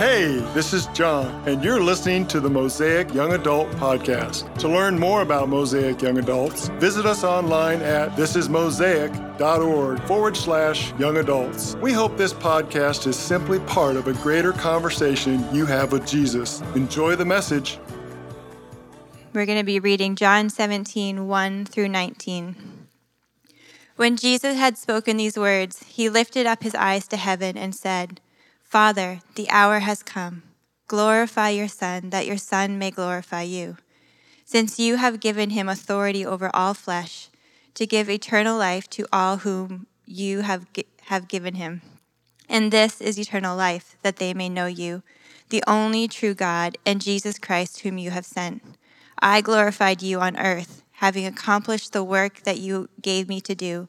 Hey, this is John, and you're listening to the Mosaic Young Adult Podcast. To learn more about Mosaic Young Adults, visit us online at thisismosaic.org forward slash young adults. We hope this podcast is simply part of a greater conversation you have with Jesus. Enjoy the message. We're going to be reading John 17, 1 through 19. When Jesus had spoken these words, he lifted up his eyes to heaven and said, Father, the hour has come. Glorify your Son, that your Son may glorify you. Since you have given him authority over all flesh, to give eternal life to all whom you have, have given him. And this is eternal life, that they may know you, the only true God, and Jesus Christ, whom you have sent. I glorified you on earth, having accomplished the work that you gave me to do.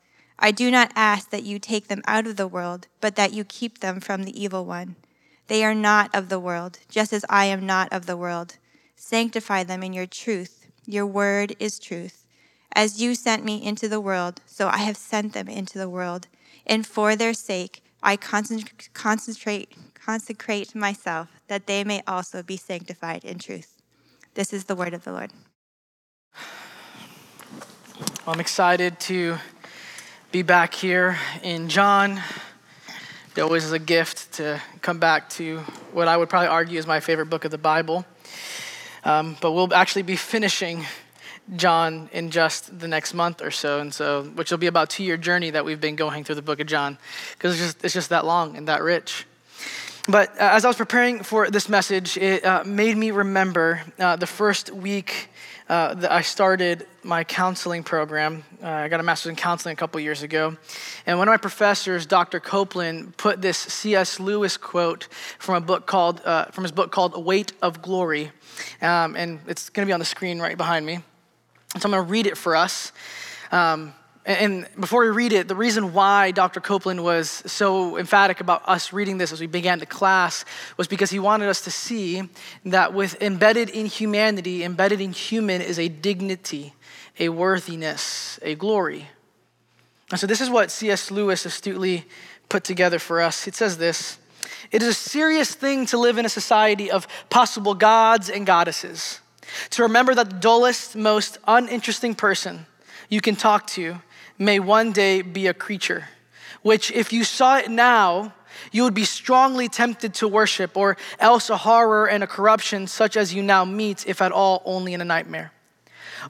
I do not ask that you take them out of the world, but that you keep them from the evil one. They are not of the world, just as I am not of the world. Sanctify them in your truth. Your word is truth. As you sent me into the world, so I have sent them into the world. And for their sake, I concentrate, consecrate myself, that they may also be sanctified in truth. This is the word of the Lord. I'm excited to be back here in John. It always is a gift to come back to what I would probably argue is my favorite book of the Bible. Um, but we'll actually be finishing John in just the next month or so, and so which will be about two year journey that we've been going through the book of John because it's just it's just that long and that rich. But uh, as I was preparing for this message, it uh, made me remember uh, the first week uh, I started my counseling program. Uh, I got a master's in counseling a couple years ago. And one of my professors, Dr. Copeland, put this C.S. Lewis quote from a book called, uh, from his book called Weight of Glory. Um, and it's going to be on the screen right behind me. So I'm going to read it for us. Um, and before we read it, the reason why Dr. Copeland was so emphatic about us reading this as we began the class was because he wanted us to see that with embedded in humanity, embedded in human is a dignity, a worthiness, a glory. And so this is what C.S. Lewis astutely put together for us. It says this It is a serious thing to live in a society of possible gods and goddesses, to remember that the dullest, most uninteresting person you can talk to may one day be a creature, which, if you saw it now, you would be strongly tempted to worship, or else a horror and a corruption such as you now meet, if at all, only in a nightmare.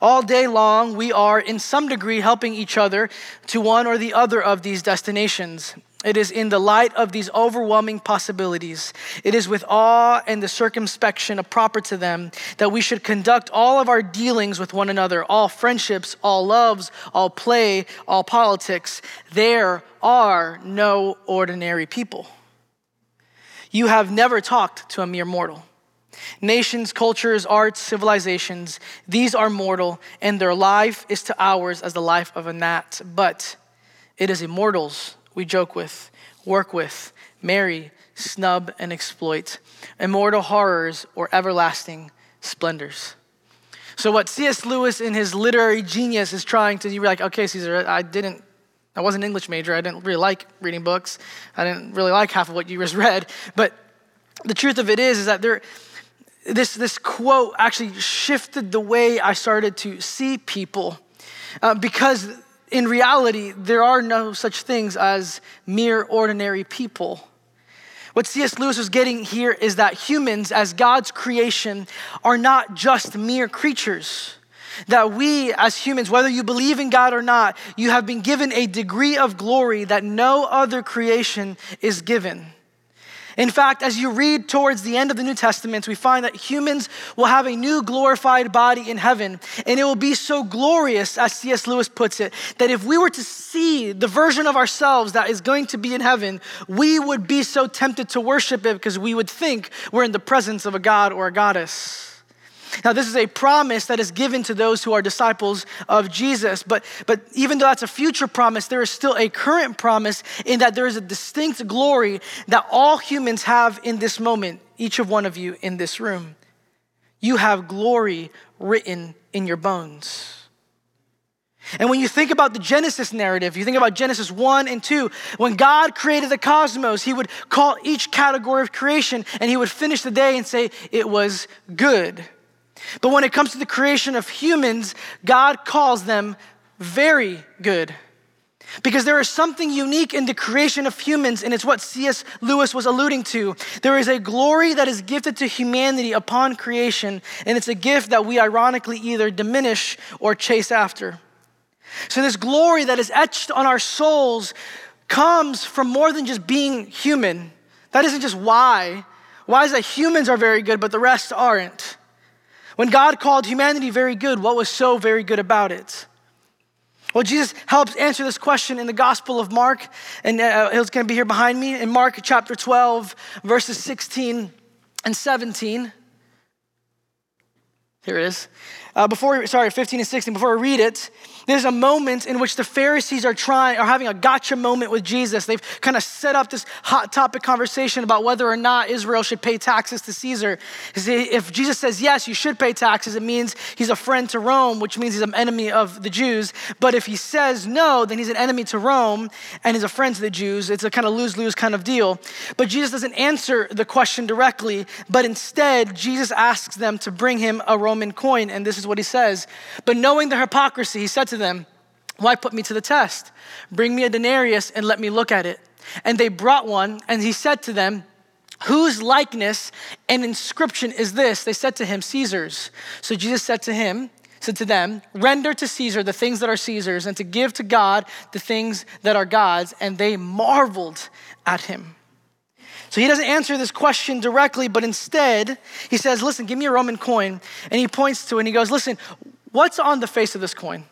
All day long, we are in some degree helping each other to one or the other of these destinations. It is in the light of these overwhelming possibilities, it is with awe and the circumspection proper to them that we should conduct all of our dealings with one another, all friendships, all loves, all play, all politics. There are no ordinary people. You have never talked to a mere mortal. Nations, cultures, arts, civilizations, these are mortal, and their life is to ours as the life of a gnat. But it is immortals we joke with, work with, marry, snub, and exploit, immortal horrors or everlasting splendors. So, what C.S. Lewis in his literary genius is trying to, you're like, okay, Caesar, I didn't, I was an English major. I didn't really like reading books. I didn't really like half of what you just read. But the truth of it is, is that there, this, this quote actually shifted the way I started to see people uh, because in reality, there are no such things as mere ordinary people. What C.S. Lewis was getting here is that humans, as God's creation, are not just mere creatures. That we, as humans, whether you believe in God or not, you have been given a degree of glory that no other creation is given. In fact, as you read towards the end of the New Testament, we find that humans will have a new glorified body in heaven. And it will be so glorious, as C.S. Lewis puts it, that if we were to see the version of ourselves that is going to be in heaven, we would be so tempted to worship it because we would think we're in the presence of a god or a goddess. Now, this is a promise that is given to those who are disciples of Jesus. But, but even though that's a future promise, there is still a current promise in that there is a distinct glory that all humans have in this moment, each of one of you in this room. You have glory written in your bones. And when you think about the Genesis narrative, you think about Genesis 1 and 2, when God created the cosmos, he would call each category of creation and he would finish the day and say, It was good. But when it comes to the creation of humans, God calls them very good. Because there is something unique in the creation of humans, and it's what C.S. Lewis was alluding to. There is a glory that is gifted to humanity upon creation, and it's a gift that we ironically either diminish or chase after. So, this glory that is etched on our souls comes from more than just being human. That isn't just why. Why is that humans are very good, but the rest aren't? When God called humanity very good, what was so very good about it? Well, Jesus helps answer this question in the Gospel of Mark, and uh, going to be here behind me in Mark chapter 12, verses 16 and 17. Here it is. Uh, before, sorry, 15 and 16, before I read it, there's a moment in which the Pharisees are trying, are having a gotcha moment with Jesus. They've kind of set up this hot topic conversation about whether or not Israel should pay taxes to Caesar. If Jesus says, yes, you should pay taxes, it means he's a friend to Rome, which means he's an enemy of the Jews. But if he says no, then he's an enemy to Rome and he's a friend to the Jews. It's a kind of lose lose kind of deal. But Jesus doesn't answer the question directly, but instead, Jesus asks them to bring him a Roman coin. And this is what he says. But knowing the hypocrisy, he said to them, Why put me to the test? Bring me a denarius and let me look at it. And they brought one, and he said to them, Whose likeness and inscription is this? They said to him, Caesar's. So Jesus said to him, said to them, Render to Caesar the things that are Caesar's, and to give to God the things that are God's. And they marveled at him. So he doesn't answer this question directly, but instead he says, Listen, give me a Roman coin. And he points to it and he goes, Listen, what's on the face of this coin?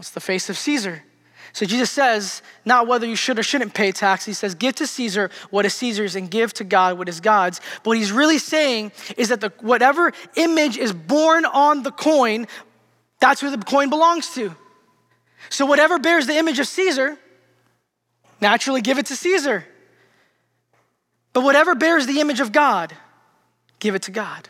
What's the face of Caesar? So Jesus says, not whether you should or shouldn't pay tax. He says, give to Caesar what is Caesar's and give to God what is God's. But what he's really saying is that the, whatever image is born on the coin, that's who the coin belongs to. So whatever bears the image of Caesar, naturally give it to Caesar. But whatever bears the image of God, give it to God.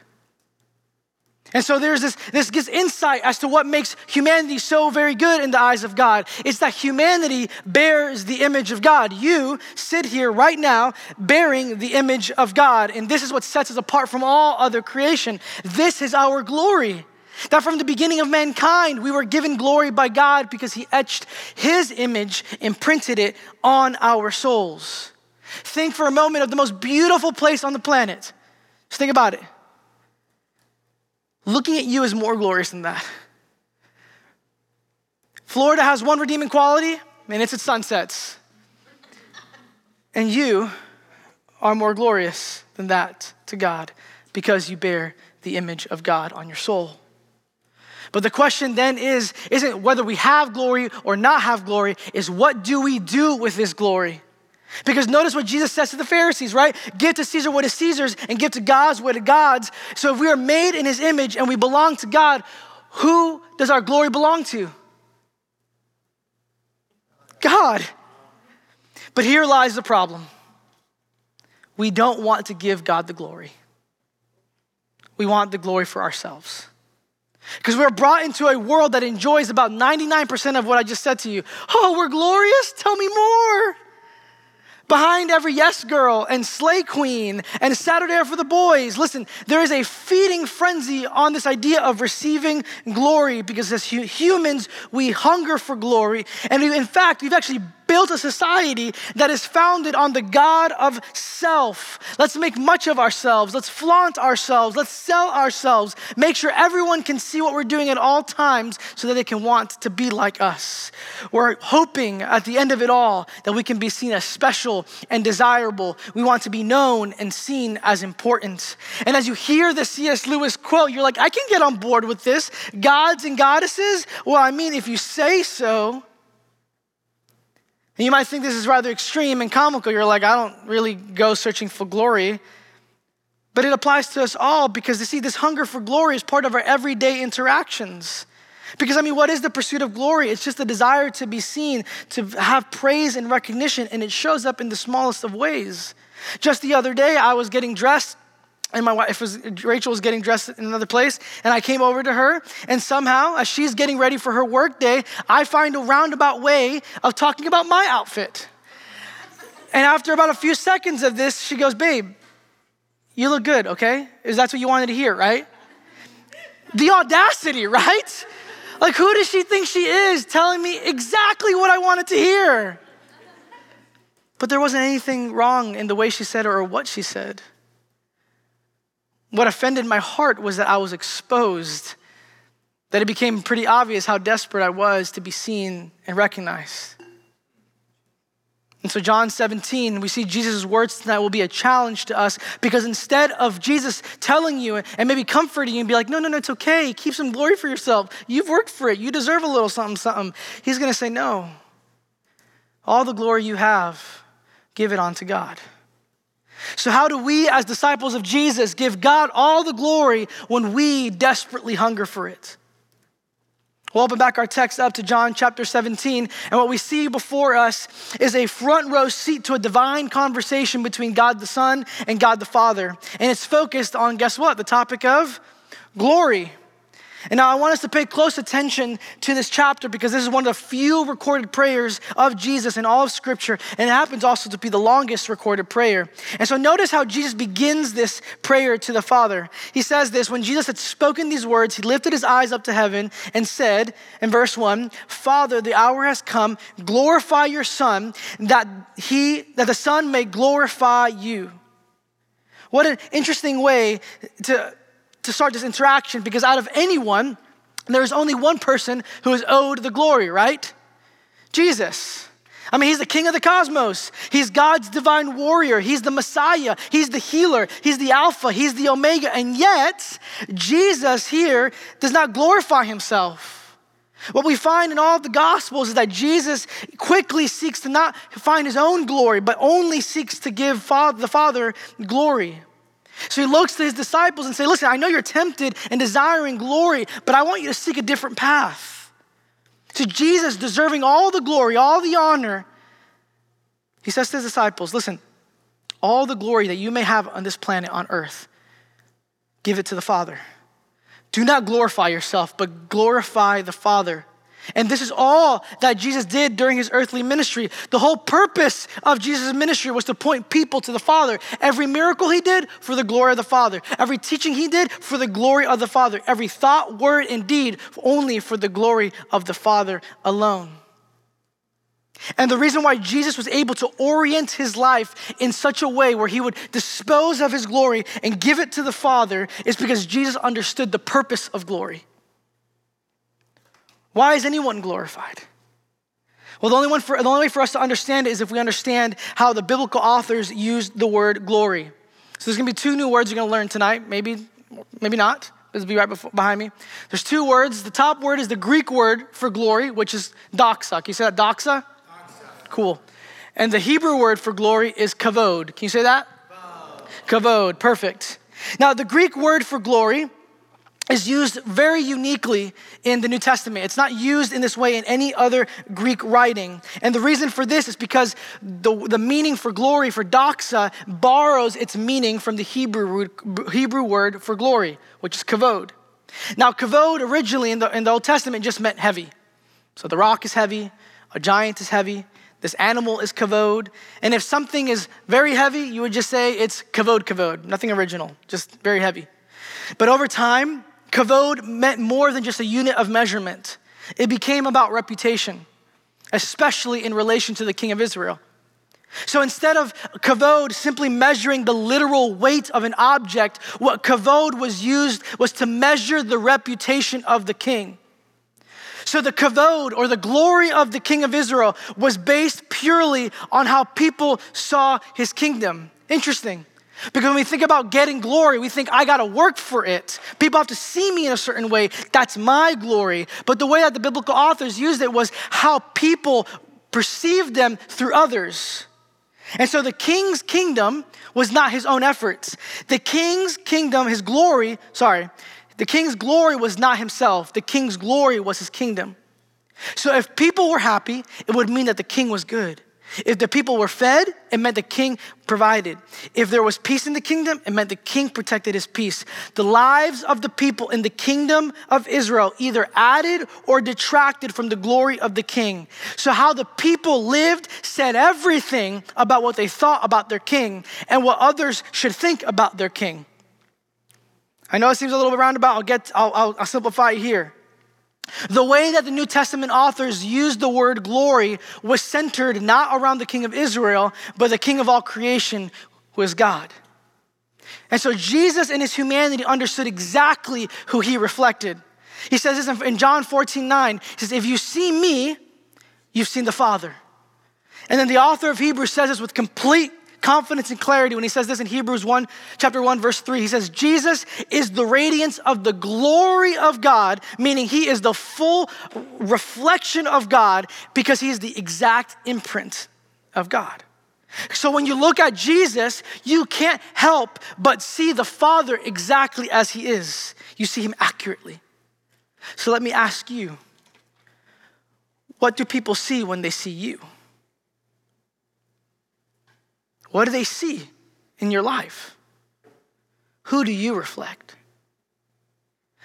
And so there's this, this gets insight as to what makes humanity so very good in the eyes of God. It's that humanity bears the image of God. You sit here right now bearing the image of God. And this is what sets us apart from all other creation. This is our glory. That from the beginning of mankind, we were given glory by God because He etched His image and printed it on our souls. Think for a moment of the most beautiful place on the planet. Just think about it. Looking at you is more glorious than that. Florida has one redeeming quality, and it's its sunsets. And you are more glorious than that to God because you bear the image of God on your soul. But the question then is isn't whether we have glory or not have glory, is what do we do with this glory? Because notice what Jesus says to the Pharisees, right? Give to Caesar what is Caesar's and give to God's what is God's. So if we are made in his image and we belong to God, who does our glory belong to? God. But here lies the problem. We don't want to give God the glory. We want the glory for ourselves. Because we're brought into a world that enjoys about 99% of what I just said to you. Oh, we're glorious? Tell me more. Behind every yes girl and slay queen and Saturday for the boys, listen, there is a feeding frenzy on this idea of receiving glory because as humans, we hunger for glory. And in fact, we've actually built a society that is founded on the God of self. Let's make much of ourselves. Let's flaunt ourselves. Let's sell ourselves. Make sure everyone can see what we're doing at all times so that they can want to be like us. We're hoping at the end of it all that we can be seen as special and desirable. We want to be known and seen as important. And as you hear the C.S. Lewis quote, you're like, I can get on board with this. Gods and goddesses? Well, I mean, if you say so. And you might think this is rather extreme and comical. You're like, I don't really go searching for glory. But it applies to us all because you see, this hunger for glory is part of our everyday interactions. Because, I mean, what is the pursuit of glory? It's just a desire to be seen, to have praise and recognition, and it shows up in the smallest of ways. Just the other day, I was getting dressed and my wife was Rachel was getting dressed in another place, and I came over to her, and somehow, as she's getting ready for her work day, I find a roundabout way of talking about my outfit. And after about a few seconds of this, she goes, Babe, you look good, okay? Is that what you wanted to hear, right? The audacity, right? Like, who does she think she is telling me exactly what I wanted to hear? But there wasn't anything wrong in the way she said it or what she said. What offended my heart was that I was exposed, that it became pretty obvious how desperate I was to be seen and recognized. And so, John 17, we see Jesus' words tonight will be a challenge to us because instead of Jesus telling you and maybe comforting you and be like, no, no, no, it's okay, keep some glory for yourself. You've worked for it, you deserve a little something, something. He's gonna say, no. All the glory you have, give it unto God. So, how do we, as disciples of Jesus, give God all the glory when we desperately hunger for it? We'll open back our text up to John chapter 17, and what we see before us is a front row seat to a divine conversation between God the Son and God the Father. And it's focused on, guess what? The topic of glory. And now I want us to pay close attention to this chapter because this is one of the few recorded prayers of Jesus in all of Scripture, and it happens also to be the longest recorded prayer. And so notice how Jesus begins this prayer to the Father. He says this when Jesus had spoken these words, he lifted his eyes up to heaven and said, in verse 1, Father, the hour has come, glorify your Son, that he that the Son may glorify you. What an interesting way to to start this interaction because out of anyone, there's only one person who is owed the glory, right? Jesus. I mean, he's the king of the cosmos. He's God's divine warrior. He's the Messiah. He's the healer. He's the Alpha. He's the Omega. And yet, Jesus here does not glorify himself. What we find in all the Gospels is that Jesus quickly seeks to not find his own glory, but only seeks to give the Father glory. So he looks to his disciples and say, "Listen, I know you're tempted and desiring glory, but I want you to seek a different path." To Jesus, deserving all the glory, all the honor, he says to his disciples, "Listen, all the glory that you may have on this planet on earth, give it to the Father. Do not glorify yourself, but glorify the Father." And this is all that Jesus did during his earthly ministry. The whole purpose of Jesus' ministry was to point people to the Father. Every miracle he did for the glory of the Father. Every teaching he did for the glory of the Father. Every thought, word, and deed only for the glory of the Father alone. And the reason why Jesus was able to orient his life in such a way where he would dispose of his glory and give it to the Father is because Jesus understood the purpose of glory. Why is anyone glorified? Well, the only, one for, the only way for us to understand it is if we understand how the biblical authors used the word glory. So there's gonna be two new words you're gonna learn tonight, maybe, maybe not. This will be right before, behind me. There's two words. The top word is the Greek word for glory, which is doxa. Can you say that? Doxa? doxa. Cool. And the Hebrew word for glory is kavod. Can you say that? Kavod. Kavod. Perfect. Now, the Greek word for glory is used very uniquely in the New Testament. It's not used in this way in any other Greek writing. And the reason for this is because the, the meaning for glory, for doxa, borrows its meaning from the Hebrew, Hebrew word for glory, which is kavod. Now, kavod originally in the, in the Old Testament just meant heavy. So the rock is heavy, a giant is heavy, this animal is kavod. And if something is very heavy, you would just say it's kavod kavod, nothing original, just very heavy. But over time, kavod meant more than just a unit of measurement. It became about reputation, especially in relation to the king of Israel. So instead of kavod simply measuring the literal weight of an object, what kavod was used was to measure the reputation of the king. So the kavod or the glory of the king of Israel was based purely on how people saw his kingdom. Interesting. Because when we think about getting glory, we think, I gotta work for it. People have to see me in a certain way. That's my glory. But the way that the biblical authors used it was how people perceived them through others. And so the king's kingdom was not his own efforts. The king's kingdom, his glory, sorry, the king's glory was not himself. The king's glory was his kingdom. So if people were happy, it would mean that the king was good. If the people were fed, it meant the king provided. If there was peace in the kingdom, it meant the king protected his peace. The lives of the people in the kingdom of Israel either added or detracted from the glory of the king. So, how the people lived said everything about what they thought about their king and what others should think about their king. I know it seems a little bit roundabout. I'll get. I'll, I'll, I'll simplify here. The way that the New Testament authors used the word glory was centered not around the king of Israel, but the king of all creation, who is God. And so Jesus in his humanity understood exactly who he reflected. He says this in John 14, 9. He says, If you see me, you've seen the Father. And then the author of Hebrews says this with complete confidence and clarity when he says this in Hebrews 1, chapter 1, verse 3. He says, Jesus is the radiance of the glory of God, meaning he is the full reflection of God because he is the exact imprint of God. So when you look at Jesus, you can't help but see the Father exactly as he is. You see him accurately. So let me ask you what do people see when they see you? What do they see in your life? Who do you reflect?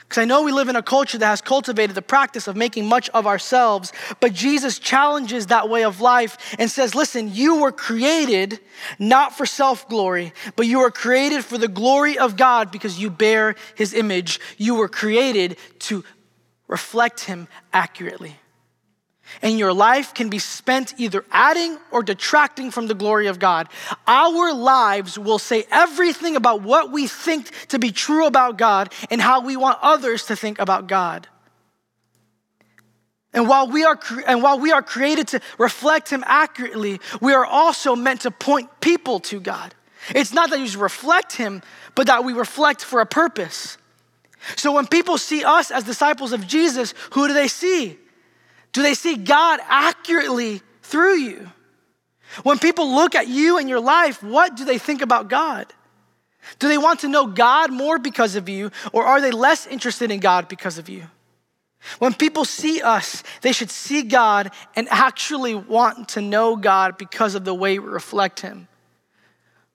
Because I know we live in a culture that has cultivated the practice of making much of ourselves, but Jesus challenges that way of life and says, Listen, you were created not for self glory, but you were created for the glory of God because you bear his image. You were created to reflect him accurately and your life can be spent either adding or detracting from the glory of God. Our lives will say everything about what we think to be true about God and how we want others to think about God. And while we are and while we are created to reflect him accurately, we are also meant to point people to God. It's not that you reflect him, but that we reflect for a purpose. So when people see us as disciples of Jesus, who do they see? Do they see God accurately through you? When people look at you and your life, what do they think about God? Do they want to know God more because of you, or are they less interested in God because of you? When people see us, they should see God and actually want to know God because of the way we reflect Him.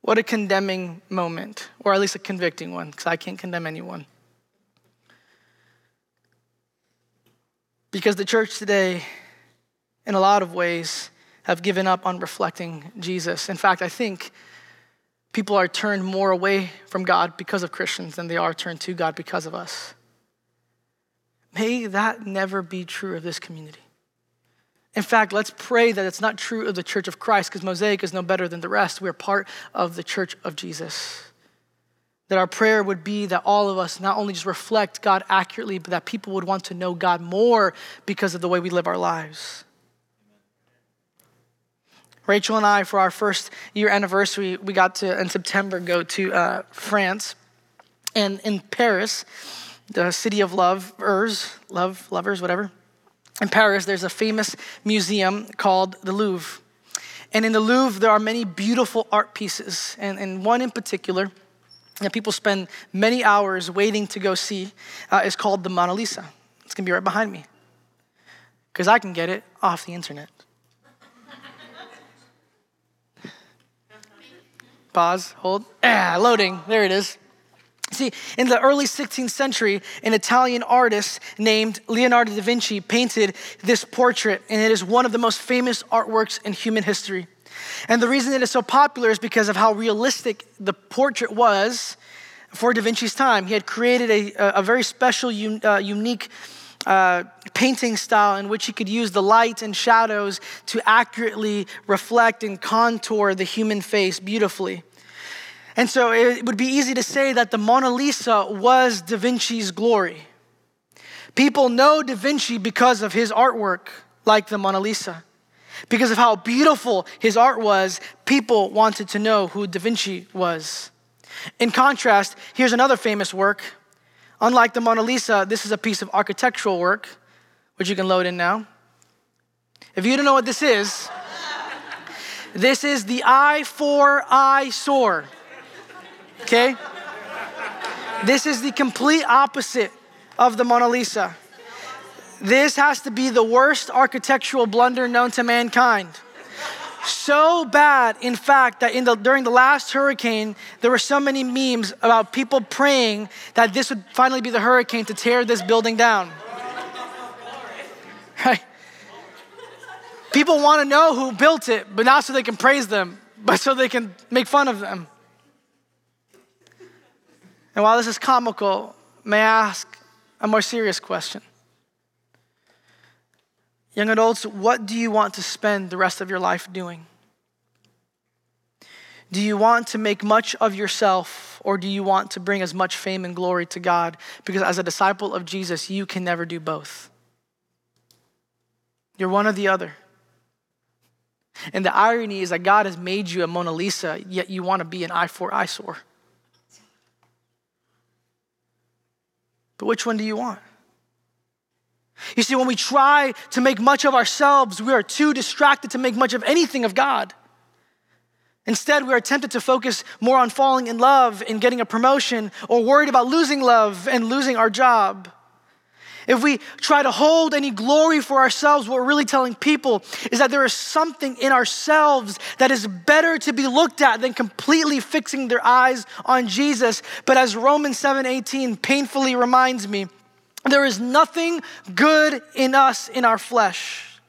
What a condemning moment, or at least a convicting one, because I can't condemn anyone. Because the church today, in a lot of ways, have given up on reflecting Jesus. In fact, I think people are turned more away from God because of Christians than they are turned to God because of us. May that never be true of this community. In fact, let's pray that it's not true of the church of Christ because Mosaic is no better than the rest. We're part of the church of Jesus that our prayer would be that all of us not only just reflect God accurately, but that people would want to know God more because of the way we live our lives. Rachel and I, for our first year anniversary, we got to, in September, go to uh, France. And in Paris, the city of lovers, love, lovers, whatever. In Paris, there's a famous museum called the Louvre. And in the Louvre, there are many beautiful art pieces. And, and one in particular, that people spend many hours waiting to go see uh, is called the Mona Lisa. It's gonna be right behind me because I can get it off the internet. Pause, hold. Ah, loading. There it is. See, in the early 16th century, an Italian artist named Leonardo da Vinci painted this portrait, and it is one of the most famous artworks in human history. And the reason it is so popular is because of how realistic the portrait was for Da Vinci's time. He had created a, a very special, uh, unique uh, painting style in which he could use the light and shadows to accurately reflect and contour the human face beautifully. And so it would be easy to say that the Mona Lisa was Da Vinci's glory. People know Da Vinci because of his artwork, like the Mona Lisa. Because of how beautiful his art was, people wanted to know who Da Vinci was. In contrast, here's another famous work. Unlike the Mona Lisa, this is a piece of architectural work, which you can load in now. If you don't know what this is, this is the I4 eyesore. Okay? This is the complete opposite of the Mona Lisa. This has to be the worst architectural blunder known to mankind. So bad, in fact, that in the, during the last hurricane, there were so many memes about people praying that this would finally be the hurricane to tear this building down. Right? People want to know who built it, but not so they can praise them, but so they can make fun of them. And while this is comical, may I ask a more serious question? Young adults, what do you want to spend the rest of your life doing? Do you want to make much of yourself or do you want to bring as much fame and glory to God? Because as a disciple of Jesus, you can never do both. You're one or the other. And the irony is that God has made you a Mona Lisa, yet you want to be an I4 eyesore. But which one do you want? You see, when we try to make much of ourselves, we are too distracted to make much of anything of God. Instead, we are tempted to focus more on falling in love and getting a promotion, or worried about losing love and losing our job. If we try to hold any glory for ourselves, what we're really telling people is that there is something in ourselves that is better to be looked at than completely fixing their eyes on Jesus. But as Romans 7:18 painfully reminds me, there is nothing good in us in our flesh.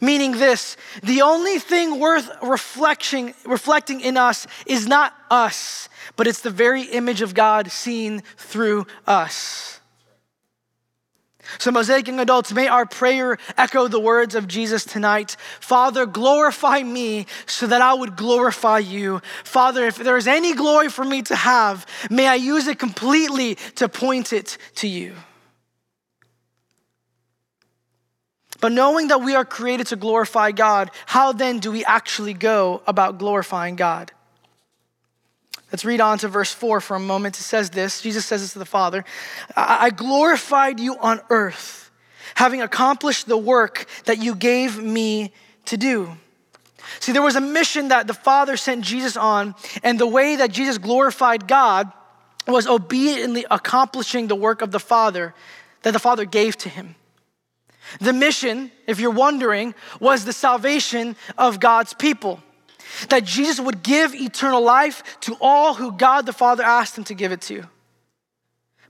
Meaning this, the only thing worth reflecting, reflecting in us is not us, but it's the very image of God seen through us. So, Mosaic adults, may our prayer echo the words of Jesus tonight. Father, glorify me so that I would glorify you. Father, if there is any glory for me to have, may I use it completely to point it to you. But knowing that we are created to glorify God, how then do we actually go about glorifying God? Let's read on to verse 4 for a moment. It says this Jesus says this to the Father I glorified you on earth, having accomplished the work that you gave me to do. See, there was a mission that the Father sent Jesus on, and the way that Jesus glorified God was obediently accomplishing the work of the Father that the Father gave to him. The mission, if you're wondering, was the salvation of God's people. That Jesus would give eternal life to all who God the Father asked him to give it to.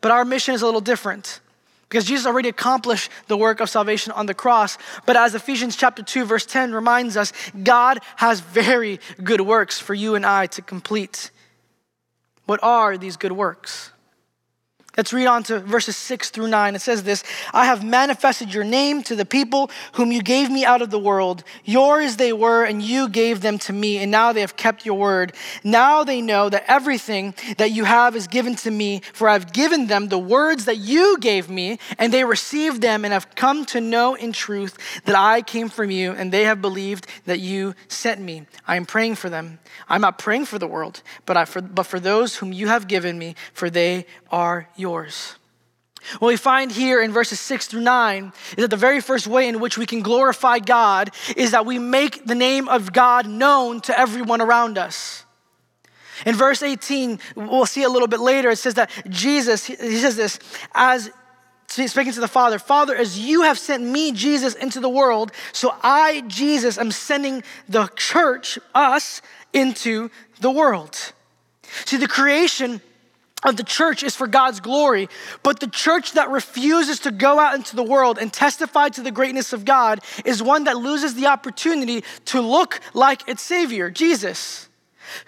But our mission is a little different because Jesus already accomplished the work of salvation on the cross. But as Ephesians chapter 2 verse 10 reminds us, God has very good works for you and I to complete. What are these good works? Let's read on to verses six through nine. It says this I have manifested your name to the people whom you gave me out of the world. Yours they were, and you gave them to me, and now they have kept your word. Now they know that everything that you have is given to me, for I've given them the words that you gave me, and they received them and have come to know in truth that I came from you, and they have believed that you sent me. I am praying for them. I'm not praying for the world, but, I for, but for those whom you have given me, for they are yours yours. What we find here in verses six through nine is that the very first way in which we can glorify God is that we make the name of God known to everyone around us. In verse 18, we'll see a little bit later, it says that Jesus, he says this, as speaking to the Father, Father, as you have sent me, Jesus, into the world, so I, Jesus, am sending the church, us, into the world. See, the creation of the church is for God's glory, but the church that refuses to go out into the world and testify to the greatness of God is one that loses the opportunity to look like its Savior, Jesus.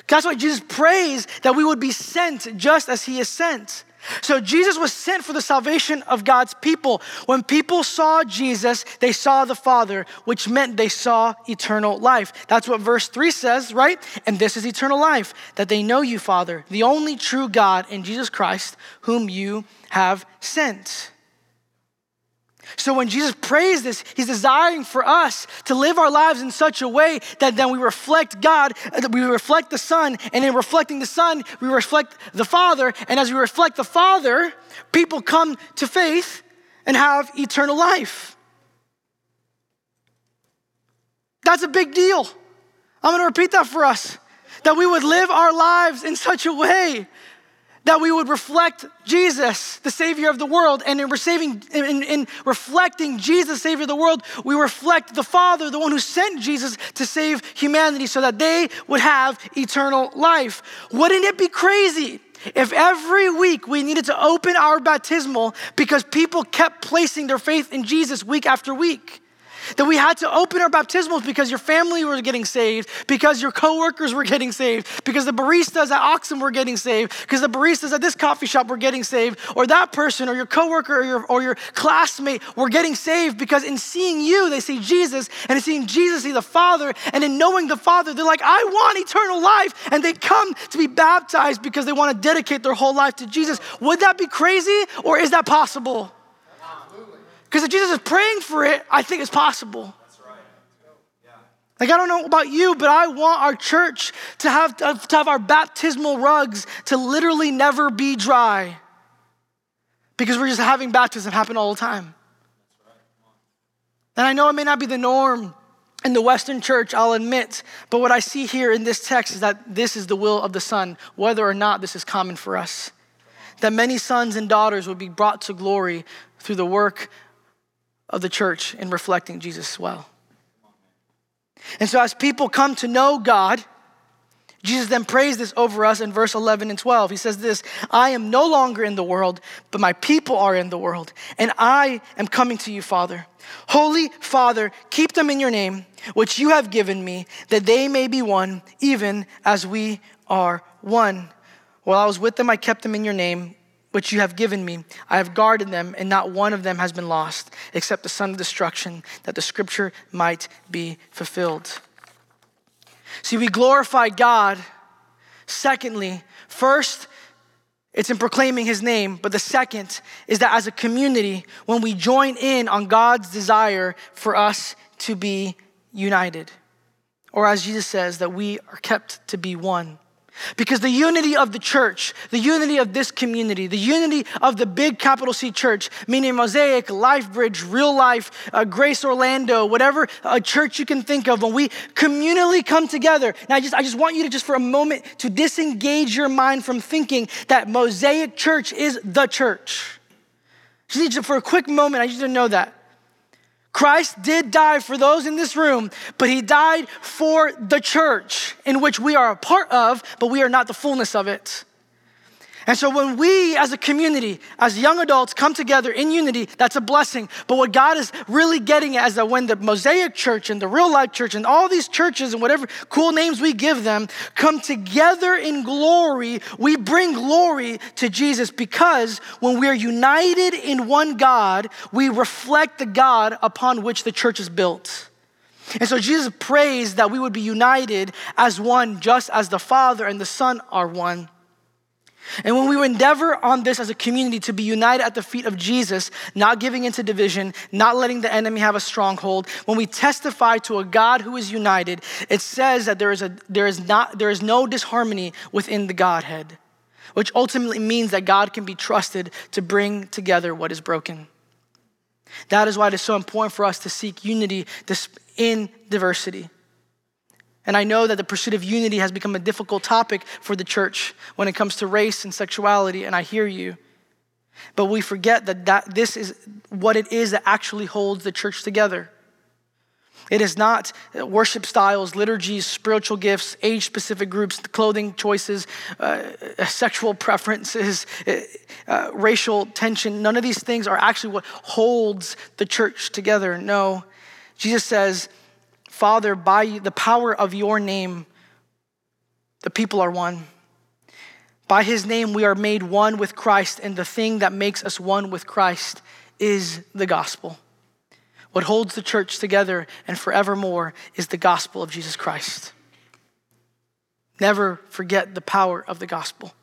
That's why Jesus prays that we would be sent just as He is sent. So Jesus was sent for the salvation of God's people. When people saw Jesus, they saw the Father, which meant they saw eternal life. That's what verse 3 says, right? And this is eternal life, that they know you, Father, the only true God in Jesus Christ, whom you have sent. So when Jesus prays this, he's desiring for us to live our lives in such a way that then we reflect God, uh, that we reflect the Son, and in reflecting the Son, we reflect the Father. And as we reflect the Father, people come to faith and have eternal life. That's a big deal. I'm going to repeat that for us that we would live our lives in such a way that we would reflect Jesus, the Savior of the world. And in, receiving, in, in, reflecting Jesus, Savior of the world, we reflect the Father, the one who sent Jesus to save humanity so that they would have eternal life. Wouldn't it be crazy? If every week we needed to open our baptismal because people kept placing their faith in Jesus week after week, that we had to open our baptismals because your family was getting saved, because your coworkers were getting saved, because the baristas at Oxen were getting saved, because the baristas at this coffee shop were getting saved, or that person, or your coworker, or your, or your classmate were getting saved because in seeing you, they see Jesus, and in seeing Jesus, see the Father, and in knowing the Father, they're like, I want eternal life, and they come to be baptized because they want to dedicate their whole life to Jesus. Would that be crazy, or is that possible? Because if Jesus is praying for it, I think it's possible. Like, I don't know about you, but I want our church to have, to have our baptismal rugs to literally never be dry. Because we're just having baptism happen all the time. And I know it may not be the norm in the Western church, I'll admit, but what I see here in this text is that this is the will of the Son, whether or not this is common for us. That many sons and daughters would be brought to glory through the work of the church in reflecting Jesus well. And so, as people come to know God, Jesus then prays this over us in verse 11 and 12. He says this I am no longer in the world, but my people are in the world, and I am coming to you, Father. Holy Father, keep them in your name, which you have given me, that they may be one, even as we are one. While I was with them, I kept them in your name which you have given me. I have guarded them, and not one of them has been lost, except the son of destruction, that the scripture might be fulfilled. See, we glorify God. Secondly, first, it's in proclaiming his name, but the second is that as a community, when we join in on God's desire for us to be united, or as Jesus says, that we are kept to be one. Because the unity of the church, the unity of this community, the unity of the big capital C church, meaning Mosaic, Life Bridge, Real Life, uh, Grace Orlando, whatever a church you can think of, when we communally come together. Now, I just, I just want you to just for a moment to disengage your mind from thinking that Mosaic Church is the church. Just for a quick moment, I need you to know that. Christ did die for those in this room, but he died for the church in which we are a part of, but we are not the fullness of it. And so when we as a community, as young adults come together in unity, that's a blessing. But what God is really getting at is that when the Mosaic church and the real life church and all these churches and whatever cool names we give them come together in glory, we bring glory to Jesus because when we are united in one God, we reflect the God upon which the church is built. And so Jesus prays that we would be united as one, just as the Father and the Son are one. And when we endeavor on this as a community to be united at the feet of Jesus, not giving into division, not letting the enemy have a stronghold, when we testify to a God who is united, it says that there is, a, there is, not, there is no disharmony within the Godhead, which ultimately means that God can be trusted to bring together what is broken. That is why it is so important for us to seek unity in diversity. And I know that the pursuit of unity has become a difficult topic for the church when it comes to race and sexuality, and I hear you. But we forget that, that this is what it is that actually holds the church together. It is not worship styles, liturgies, spiritual gifts, age specific groups, clothing choices, uh, sexual preferences, uh, uh, racial tension. None of these things are actually what holds the church together. No. Jesus says, Father, by the power of your name, the people are one. By his name, we are made one with Christ, and the thing that makes us one with Christ is the gospel. What holds the church together and forevermore is the gospel of Jesus Christ. Never forget the power of the gospel.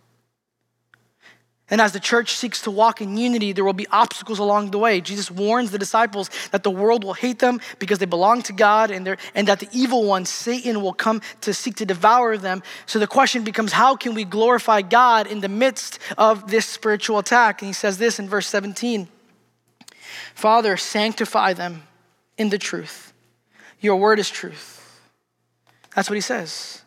And as the church seeks to walk in unity, there will be obstacles along the way. Jesus warns the disciples that the world will hate them because they belong to God and, and that the evil one, Satan, will come to seek to devour them. So the question becomes how can we glorify God in the midst of this spiritual attack? And he says this in verse 17 Father, sanctify them in the truth. Your word is truth. That's what he says.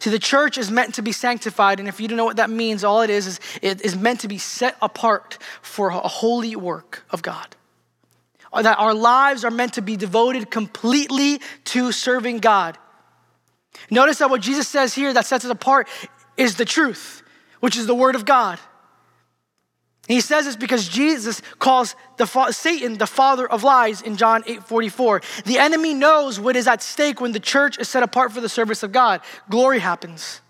See, the church is meant to be sanctified, and if you don't know what that means, all it is is it is meant to be set apart for a holy work of God. Uh, that our lives are meant to be devoted completely to serving God. Notice that what Jesus says here that sets us apart is the truth, which is the word of God. He says this because Jesus calls the fa- Satan the father of lies in John 8 44. The enemy knows what is at stake when the church is set apart for the service of God. Glory happens.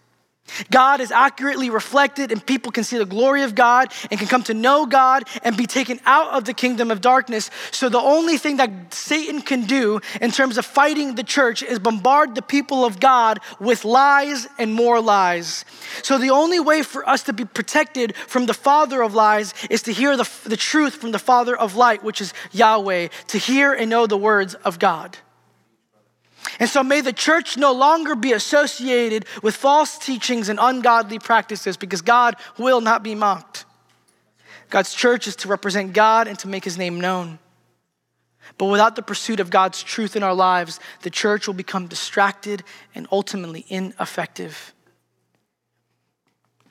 God is accurately reflected, and people can see the glory of God and can come to know God and be taken out of the kingdom of darkness. So, the only thing that Satan can do in terms of fighting the church is bombard the people of God with lies and more lies. So, the only way for us to be protected from the father of lies is to hear the, the truth from the father of light, which is Yahweh, to hear and know the words of God. And so may the church no longer be associated with false teachings and ungodly practices because God will not be mocked. God's church is to represent God and to make his name known. But without the pursuit of God's truth in our lives, the church will become distracted and ultimately ineffective.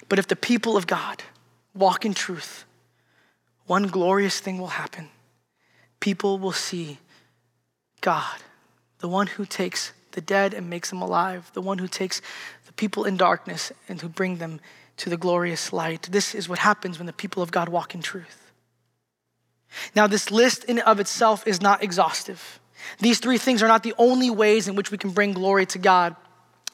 But if the people of God walk in truth, one glorious thing will happen. People will see God the one who takes the dead and makes them alive, the one who takes the people in darkness and who bring them to the glorious light. This is what happens when the people of God walk in truth. Now, this list in of itself is not exhaustive. These three things are not the only ways in which we can bring glory to God.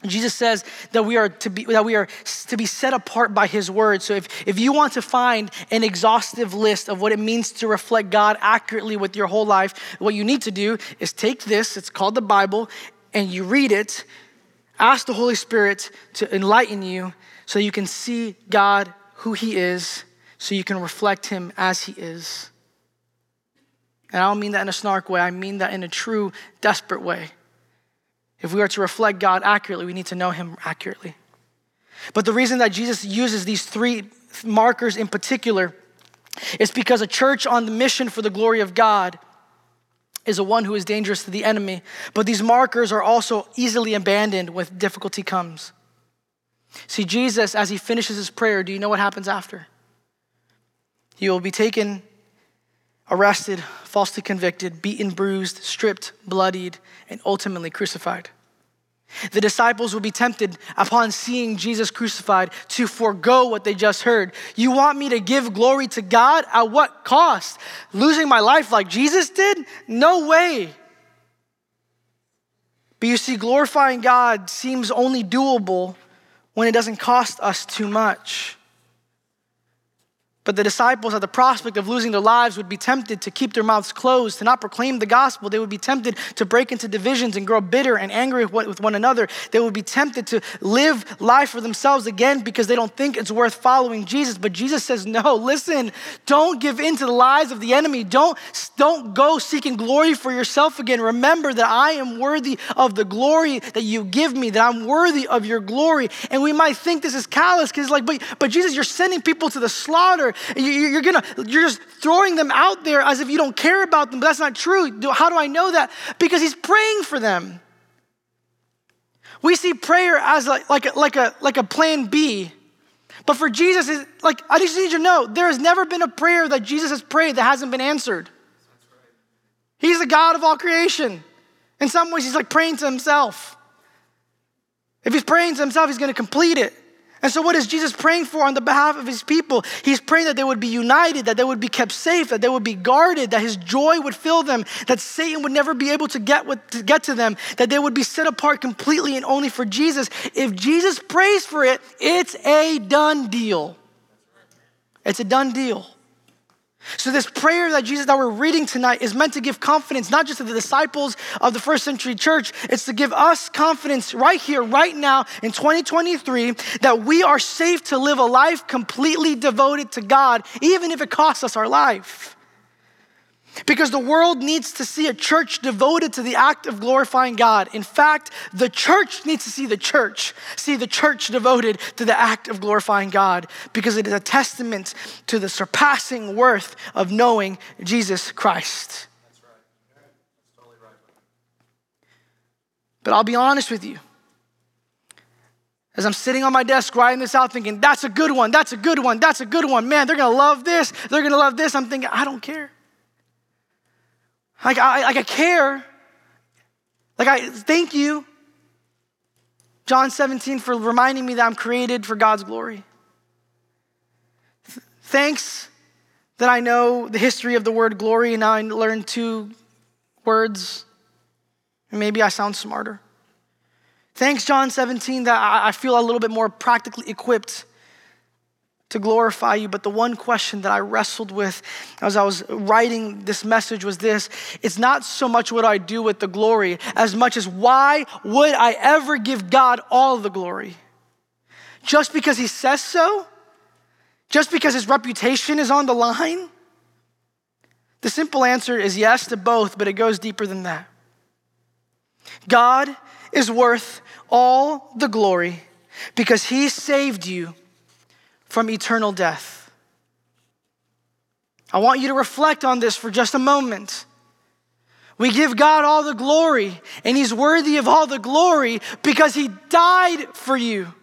Jesus says that we are to be that we are to be set apart by his word. So if, if you want to find an exhaustive list of what it means to reflect God accurately with your whole life, what you need to do is take this, it's called the Bible, and you read it, ask the Holy Spirit to enlighten you so you can see God who he is, so you can reflect him as he is. And I don't mean that in a snark way, I mean that in a true, desperate way. If we are to reflect God accurately, we need to know Him accurately. But the reason that Jesus uses these three markers in particular is because a church on the mission for the glory of God is a one who is dangerous to the enemy. But these markers are also easily abandoned when difficulty comes. See, Jesus, as he finishes his prayer, do you know what happens after? He will be taken, arrested, falsely convicted, beaten, bruised, stripped, bloodied, and ultimately crucified. The disciples will be tempted upon seeing Jesus crucified to forego what they just heard. You want me to give glory to God at what cost? Losing my life like Jesus did? No way. But you see, glorifying God seems only doable when it doesn't cost us too much. But the disciples, at the prospect of losing their lives, would be tempted to keep their mouths closed, to not proclaim the gospel. They would be tempted to break into divisions and grow bitter and angry with one another. They would be tempted to live life for themselves again because they don't think it's worth following Jesus. But Jesus says, No, listen, don't give in to the lies of the enemy. Don't, don't go seeking glory for yourself again. Remember that I am worthy of the glory that you give me, that I'm worthy of your glory. And we might think this is callous because, it's like, but, but Jesus, you're sending people to the slaughter. You're gonna, you're just throwing them out there as if you don't care about them, but that's not true. How do I know that? Because he's praying for them. We see prayer as like, like, a, like, a, like a plan B. But for Jesus, like I just need you to know there has never been a prayer that Jesus has prayed that hasn't been answered. He's the God of all creation. In some ways, he's like praying to himself. If he's praying to himself, he's going to complete it. And so, what is Jesus praying for on the behalf of his people? He's praying that they would be united, that they would be kept safe, that they would be guarded, that his joy would fill them, that Satan would never be able to get, with, to get to them, that they would be set apart completely and only for Jesus. If Jesus prays for it, it's a done deal. It's a done deal. So, this prayer that Jesus that we're reading tonight is meant to give confidence, not just to the disciples of the first century church, it's to give us confidence right here, right now in 2023, that we are safe to live a life completely devoted to God, even if it costs us our life. Because the world needs to see a church devoted to the act of glorifying God. In fact, the church needs to see the church, see the church devoted to the act of glorifying God, because it is a testament to the surpassing worth of knowing Jesus Christ. That's right. That's totally right. But I'll be honest with you. As I'm sitting on my desk writing this out, thinking, that's a good one, that's a good one, that's a good one. Man, they're gonna love this, they're gonna love this. I'm thinking, I don't care. Like I, like I care. Like I thank you, John 17, for reminding me that I'm created for God's glory. Thanks that I know the history of the word glory and now I learned two words. And maybe I sound smarter. Thanks, John 17, that I feel a little bit more practically equipped to glorify you. But the one question that I wrestled with as I was writing this message was this it's not so much what I do with the glory as much as why would I ever give God all the glory? Just because he says so? Just because his reputation is on the line? The simple answer is yes to both, but it goes deeper than that. God is worth all the glory because he saved you from eternal death. I want you to reflect on this for just a moment. We give God all the glory, and He's worthy of all the glory because He died for you.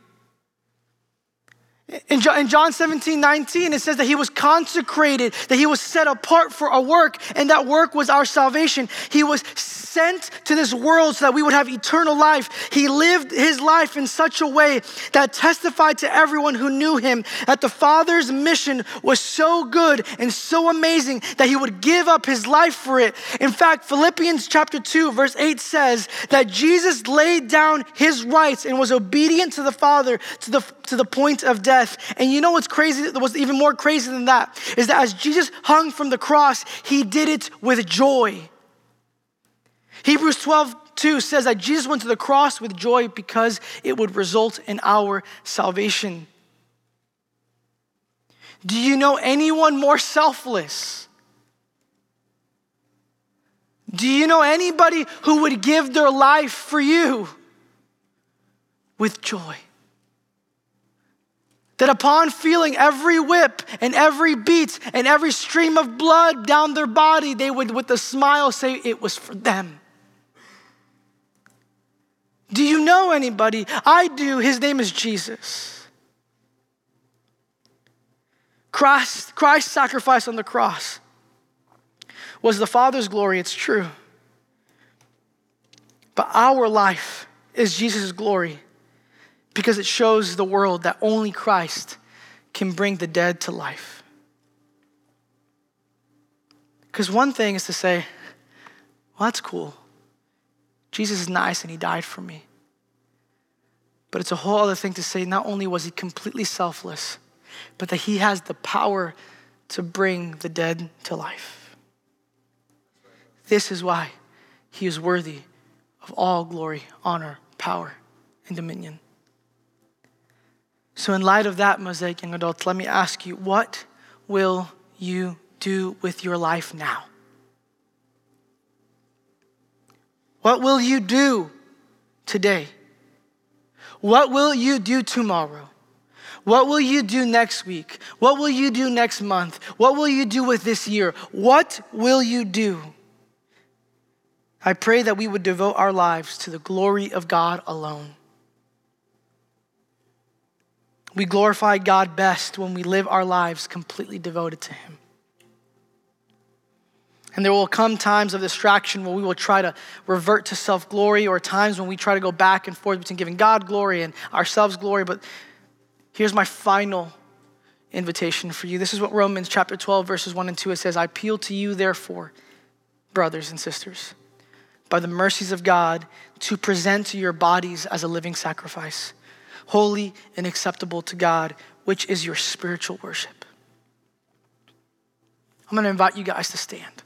In John 17, 19, it says that he was consecrated, that he was set apart for a work, and that work was our salvation. He was sent to this world so that we would have eternal life. He lived his life in such a way that testified to everyone who knew him that the Father's mission was so good and so amazing that he would give up his life for it. In fact, Philippians chapter 2, verse 8 says that Jesus laid down his rights and was obedient to the Father to the, to the point of death death. And you know what's crazy, what's even more crazy than that, is that as Jesus hung from the cross, he did it with joy. Hebrews 12, 2 says that Jesus went to the cross with joy because it would result in our salvation. Do you know anyone more selfless? Do you know anybody who would give their life for you with joy? That upon feeling every whip and every beat and every stream of blood down their body, they would, with a smile, say it was for them. Do you know anybody? I do. His name is Jesus. Christ, Christ's sacrifice on the cross was the Father's glory, it's true. But our life is Jesus' glory because it shows the world that only Christ can bring the dead to life. Because one thing is to say, well, that's cool. Jesus is nice and he died for me. But it's a whole other thing to say, not only was he completely selfless, but that he has the power to bring the dead to life. This is why he is worthy of all glory, honor, power, and dominion. So, in light of that, Mosaic young adults, let me ask you what will you do with your life now? What will you do today? What will you do tomorrow? What will you do next week? What will you do next month? What will you do with this year? What will you do? I pray that we would devote our lives to the glory of God alone. We glorify God best when we live our lives completely devoted to Him. And there will come times of distraction where we will try to revert to self glory, or times when we try to go back and forth between giving God glory and ourselves glory. But here's my final invitation for you. This is what Romans chapter 12, verses 1 and 2 it says I appeal to you, therefore, brothers and sisters, by the mercies of God, to present your bodies as a living sacrifice, holy and acceptable to God, which is your spiritual worship. I'm going to invite you guys to stand.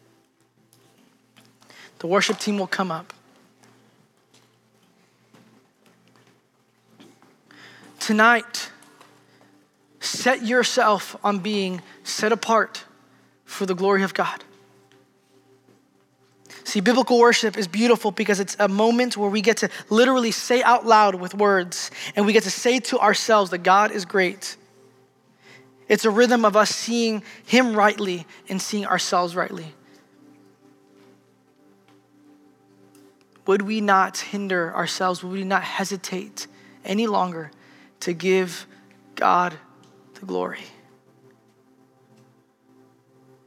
The worship team will come up. Tonight, set yourself on being set apart for the glory of God. See, biblical worship is beautiful because it's a moment where we get to literally say out loud with words and we get to say to ourselves that God is great. It's a rhythm of us seeing Him rightly and seeing ourselves rightly. Would we not hinder ourselves? Would we not hesitate any longer to give God the glory?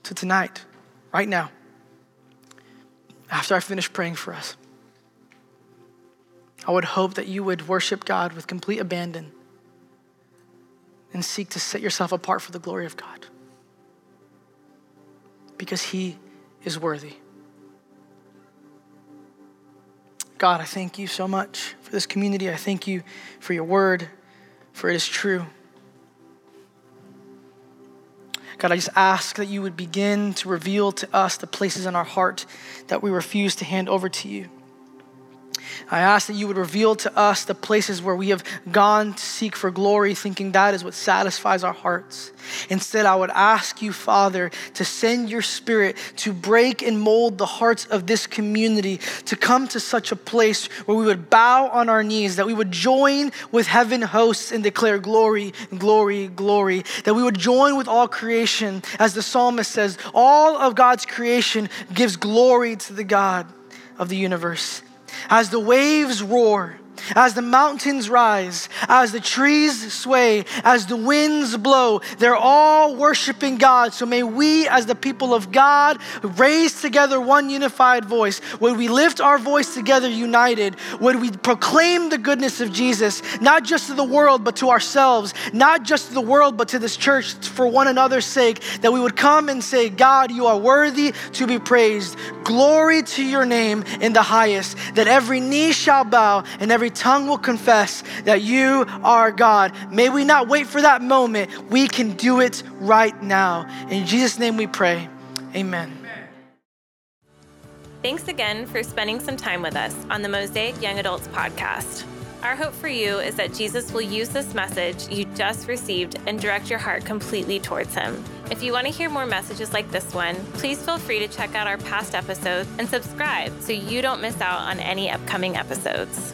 So, tonight, right now, after I finish praying for us, I would hope that you would worship God with complete abandon and seek to set yourself apart for the glory of God because He is worthy. God, I thank you so much for this community. I thank you for your word, for it is true. God, I just ask that you would begin to reveal to us the places in our heart that we refuse to hand over to you. I ask that you would reveal to us the places where we have gone to seek for glory, thinking that is what satisfies our hearts. Instead, I would ask you, Father, to send your spirit to break and mold the hearts of this community, to come to such a place where we would bow on our knees, that we would join with heaven hosts and declare glory, glory, glory, that we would join with all creation, as the psalmist says, all of God's creation gives glory to the God of the universe as the waves roar, as the mountains rise, as the trees sway, as the winds blow, they're all worshiping God. So may we, as the people of God, raise together one unified voice. Would we lift our voice together united? Would we proclaim the goodness of Jesus, not just to the world, but to ourselves, not just to the world, but to this church for one another's sake, that we would come and say, God, you are worthy to be praised. Glory to your name in the highest, that every knee shall bow and every tongue will confess that you are God. May we not wait for that moment. We can do it right now. In Jesus' name we pray. Amen. Thanks again for spending some time with us on the Mosaic Young Adults podcast. Our hope for you is that Jesus will use this message you just received and direct your heart completely towards Him. If you want to hear more messages like this one, please feel free to check out our past episodes and subscribe so you don't miss out on any upcoming episodes.